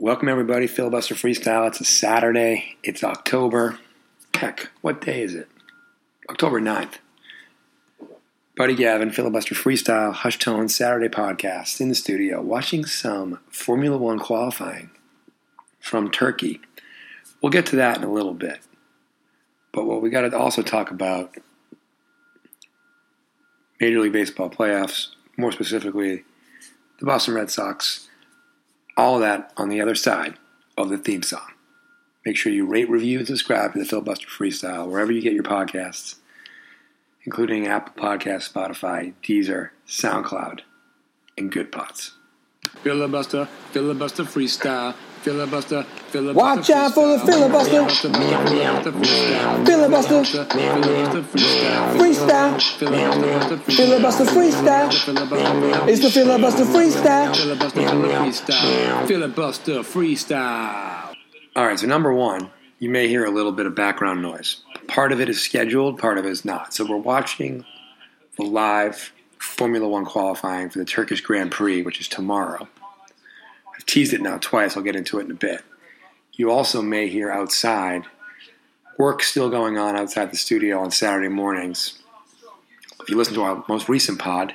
Welcome, everybody. Filibuster Freestyle. It's a Saturday. It's October. Heck, what day is it? October 9th. Buddy Gavin, Filibuster Freestyle, Hush Tone Saturday podcast in the studio, watching some Formula One qualifying from Turkey. We'll get to that in a little bit. But what we got to also talk about Major League Baseball playoffs, more specifically, the Boston Red Sox all that on the other side of the theme song. Make sure you rate, review, and subscribe to the Filibuster Freestyle wherever you get your podcasts, including Apple Podcasts, Spotify, Deezer, SoundCloud, and Goodpods. Filibuster, filibuster freestyle. Filibuster, filibuster. Watch out for the filibuster. Filibuster. Freestyle. Filibuster freestyle. It's the filibuster freestyle. Filibuster freestyle. All right, so number one, you may hear a little bit of background noise. Part of it is scheduled, part of it is not. So we're watching the live Formula One qualifying for the Turkish Grand Prix, which is tomorrow. I've teased it now twice. I'll get into it in a bit. You also may hear outside work still going on outside the studio on Saturday mornings. If you listen to our most recent pod,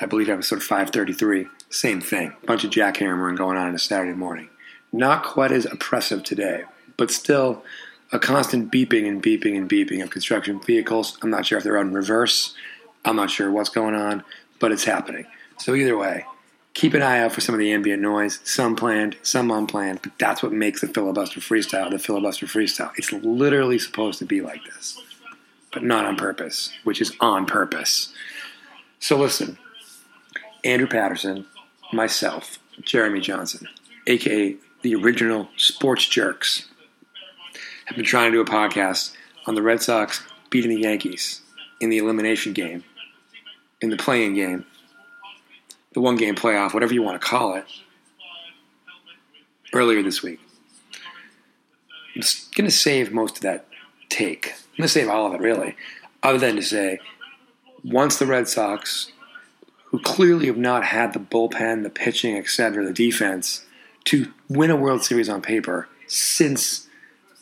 I believe episode 533, same thing. Bunch of jackhammering going on on a Saturday morning. Not quite as oppressive today, but still a constant beeping and beeping and beeping of construction vehicles. I'm not sure if they're on reverse. I'm not sure what's going on, but it's happening. So either way, keep an eye out for some of the ambient noise, some planned, some unplanned, but that's what makes the filibuster freestyle the filibuster freestyle. It's literally supposed to be like this, but not on purpose, which is on purpose. So listen, Andrew Patterson, myself, Jeremy Johnson, aka the original Sports Jerks, have been trying to do a podcast on the Red Sox beating the Yankees in the elimination game, in the playing game, the one game playoff, whatever you want to call it, earlier this week. I'm going to save most of that take. I'm going to save all of it, really, other than to say once the Red Sox, who clearly have not had the bullpen, the pitching, etc., the defense, to win a World Series on paper since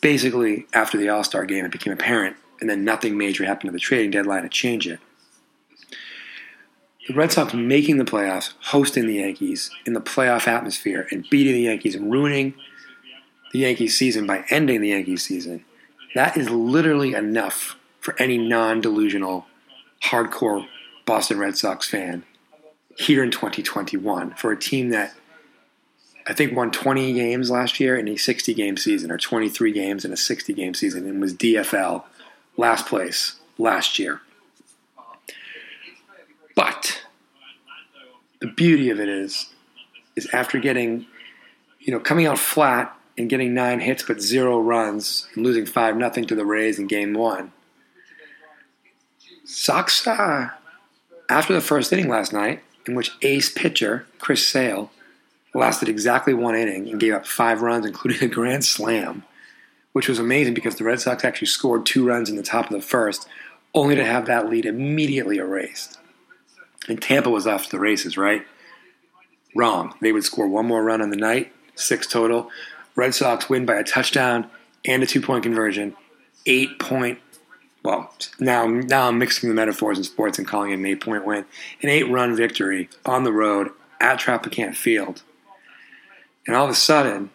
basically after the All Star game, it became apparent, and then nothing major happened to the trading deadline to change it the Red Sox making the playoffs, hosting the Yankees in the playoff atmosphere, and beating the Yankees and ruining the Yankees season by ending the Yankees season, that is literally enough for any non delusional, hardcore Boston Red Sox fan here in 2021 for a team that I think won 20 games last year in a 60 game season, or 23 games in a 60 game season, and was DFL last place last year. But the beauty of it is, is after getting, you know, coming out flat and getting nine hits but zero runs and losing five nothing to the Rays in Game One. Sox, uh, after the first inning last night, in which ace pitcher Chris Sale lasted exactly one inning and gave up five runs, including a grand slam, which was amazing because the Red Sox actually scored two runs in the top of the first, only to have that lead immediately erased. And Tampa was off to the races, right? Wrong. They would score one more run on the night, six total. Red Sox win by a touchdown and a two point conversion. Eight point, well, now, now I'm mixing the metaphors in sports and calling it an eight point win. An eight run victory on the road at Tropicana Field. And all of a sudden,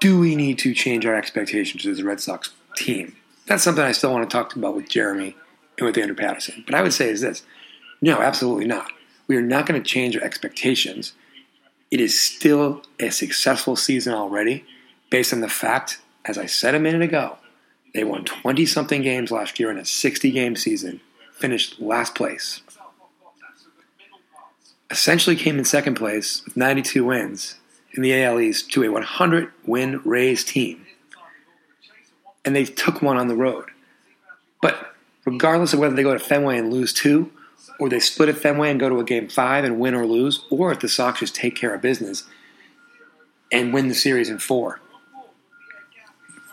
do we need to change our expectations as a Red Sox team? That's something I still want to talk about with Jeremy and with Andrew Patterson. But I would say is this no, absolutely not. We are not going to change our expectations. It is still a successful season already based on the fact, as I said a minute ago, they won 20 something games last year in a 60 game season, finished last place. Essentially came in second place with 92 wins in the AL East to a 100 win Rays team. And they took one on the road. But regardless of whether they go to Fenway and lose two, or they split at Fenway and go to a game five and win or lose, or if the Sox just take care of business and win the series in four.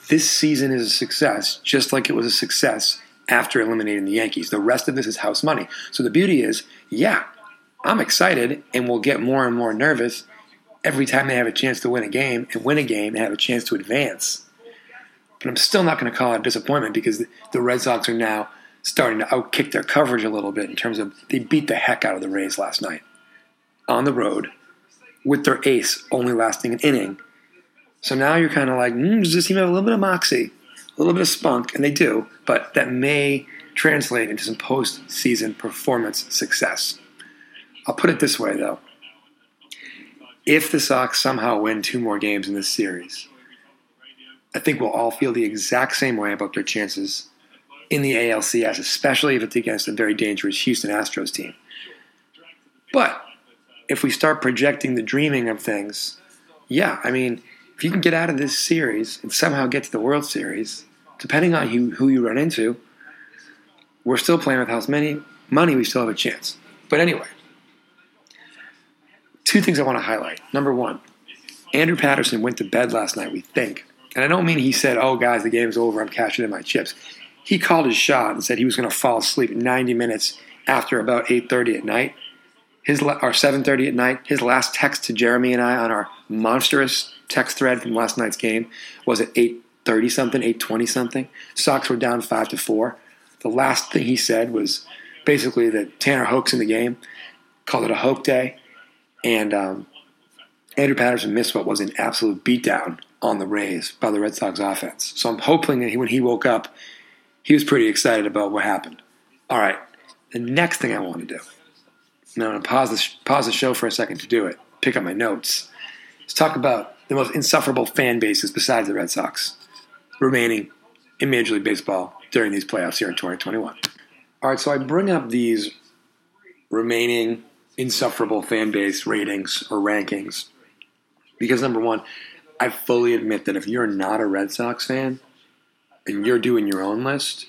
This season is a success, just like it was a success after eliminating the Yankees. The rest of this is house money. So the beauty is, yeah, I'm excited and will get more and more nervous every time they have a chance to win a game and win a game and have a chance to advance. But I'm still not going to call it a disappointment because the Red Sox are now starting to outkick their coverage a little bit in terms of they beat the heck out of the Rays last night on the road with their ace only lasting an inning. So now you're kind of like, mm, does this team have a little bit of moxie, a little bit of spunk? And they do, but that may translate into some postseason performance success. I'll put it this way, though. If the Sox somehow win two more games in this series, I think we'll all feel the exact same way about their chances in the ALCS, especially if it's against a very dangerous Houston Astros team. But if we start projecting the dreaming of things, yeah, I mean, if you can get out of this series and somehow get to the World Series, depending on who, who you run into, we're still playing with house many money. We still have a chance. But anyway, two things I want to highlight. Number one, Andrew Patterson went to bed last night. We think, and I don't mean he said, "Oh, guys, the game's over. I'm cashing in my chips." He called his shot and said he was going to fall asleep 90 minutes after about 8:30 at night. His or 7:30 at night. His last text to Jeremy and I on our monstrous text thread from last night's game was at 8:30 something, 8:20 something. Sox were down five to four. The last thing he said was basically that Tanner Houck's in the game, called it a hoax day, and um, Andrew Patterson missed what was an absolute beatdown on the Rays by the Red Sox offense. So I'm hoping that he, when he woke up, he was pretty excited about what happened. All right, the next thing I want to do, and I'm going to pause the, pause the show for a second to do it, pick up my notes, is talk about the most insufferable fan bases besides the Red Sox remaining in Major League Baseball during these playoffs here in 2021. All right, so I bring up these remaining insufferable fan base ratings or rankings because number one, I fully admit that if you're not a Red Sox fan and you're doing your own list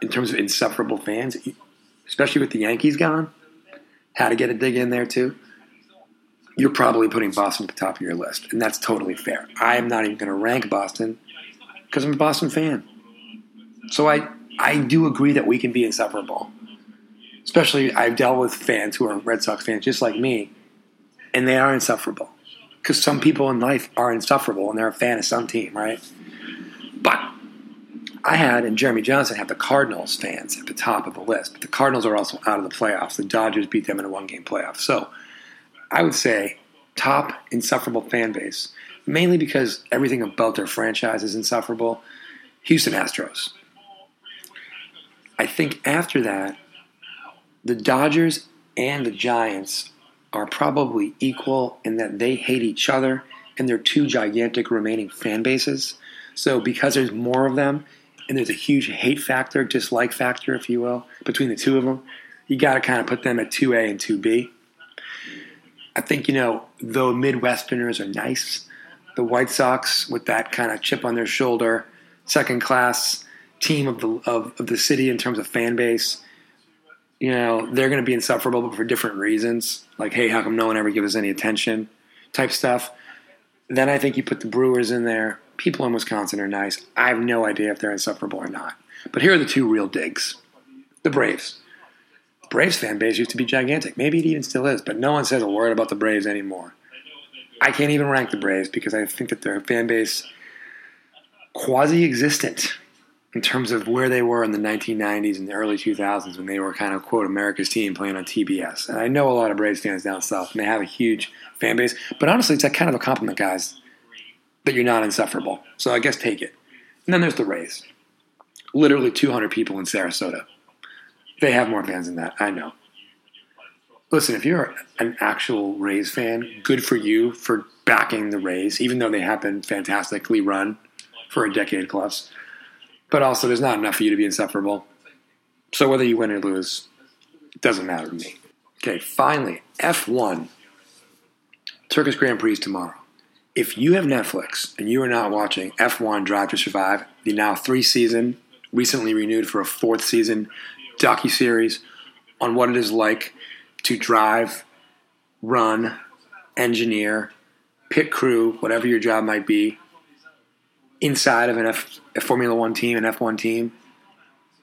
in terms of insufferable fans, especially with the Yankees gone, how to get a dig in there too. You're probably putting Boston at the top of your list, and that's totally fair. I am not even going to rank Boston because I'm a Boston fan. So I I do agree that we can be insufferable. Especially I've dealt with fans who are Red Sox fans just like me, and they are insufferable. Because some people in life are insufferable and they're a fan of some team, right? I had and Jeremy Johnson had the Cardinals fans at the top of the list, but the Cardinals are also out of the playoffs. The Dodgers beat them in a one game playoff. So I would say top insufferable fan base, mainly because everything about their franchise is insufferable. Houston Astros. I think after that, the Dodgers and the Giants are probably equal in that they hate each other and they're two gigantic remaining fan bases. So because there's more of them and there's a huge hate factor, dislike factor, if you will, between the two of them, you got to kind of put them at 2A and 2B. I think, you know, though Midwesterners are nice, the White Sox, with that kind of chip on their shoulder, second class team of the, of, of the city in terms of fan base, you know, they're going to be insufferable, but for different reasons. Like, hey, how come no one ever gives us any attention type stuff. Then I think you put the Brewers in there. People in Wisconsin are nice. I have no idea if they're insufferable or not. But here are the two real digs the Braves. Braves fan base used to be gigantic. Maybe it even still is, but no one says a word about the Braves anymore. I can't even rank the Braves because I think that their fan base quasi existent in terms of where they were in the 1990s and the early 2000s when they were kind of quote America's team playing on TBS. And I know a lot of Braves fans down south and they have a huge fan base, but honestly, it's a kind of a compliment, guys, that you're not insufferable. So I guess take it. And then there's the Rays. Literally 200 people in Sarasota. They have more fans than that. I know. Listen, if you're an actual Rays fan, good for you for backing the Rays, even though they have been fantastically run for a decade plus. But also, there's not enough for you to be insufferable. So whether you win or lose, it doesn't matter to me. Okay, finally, F1. Turkish Grand Prix tomorrow. If you have Netflix and you are not watching F1 Drive to Survive, the now three season, recently renewed for a fourth season docu series on what it is like to drive, run, engineer, pit crew, whatever your job might be, inside of an F, a Formula One team, an F1 team,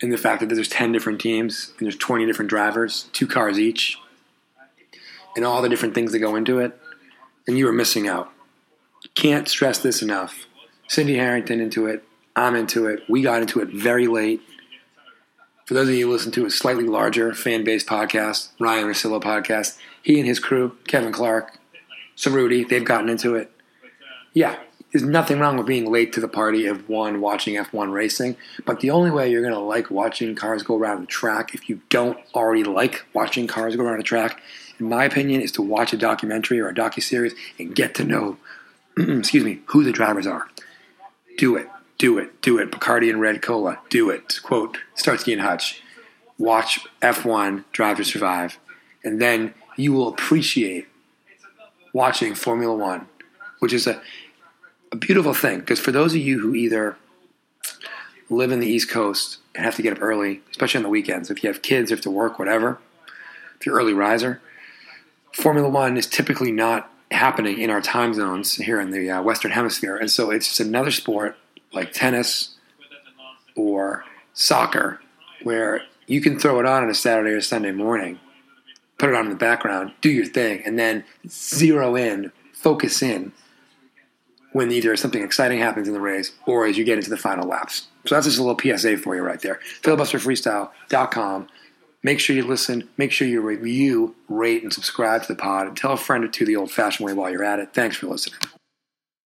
and the fact that there's 10 different teams and there's 20 different drivers, two cars each, and all the different things that go into it. and you are missing out. Can't stress this enough. Cindy Harrington into it. I'm into it. We got into it very late. For those of you who listen to a slightly larger fan based podcast, Ryan Russillo podcast, he and his crew, Kevin Clark, Cerruti, they've gotten into it. Yeah, there's nothing wrong with being late to the party of one watching F1 racing, but the only way you're going to like watching cars go around the track if you don't already like watching cars go around the track, in my opinion, is to watch a documentary or a docu-series and get to know, excuse me, who the drivers are. Do it, do it, do it. Bacardi and Red Cola, do it. Quote Starsky and Hutch. Watch F1 Drive to Survive, and then you will appreciate watching Formula One, which is a a beautiful thing because for those of you who either live in the East Coast and have to get up early, especially on the weekends, if you have kids, if to work, whatever, if you're early riser, Formula One is typically not happening in our time zones here in the uh, Western Hemisphere, and so it's just another sport like tennis or soccer where you can throw it on on a Saturday or Sunday morning, put it on in the background, do your thing, and then zero in, focus in when either something exciting happens in the race or as you get into the final laps. So that's just a little PSA for you right there. Filibusterfreestyle.com. Make sure you listen. Make sure you review, rate, and subscribe to the pod. And tell a friend or two the old fashioned way while you're at it. Thanks for listening.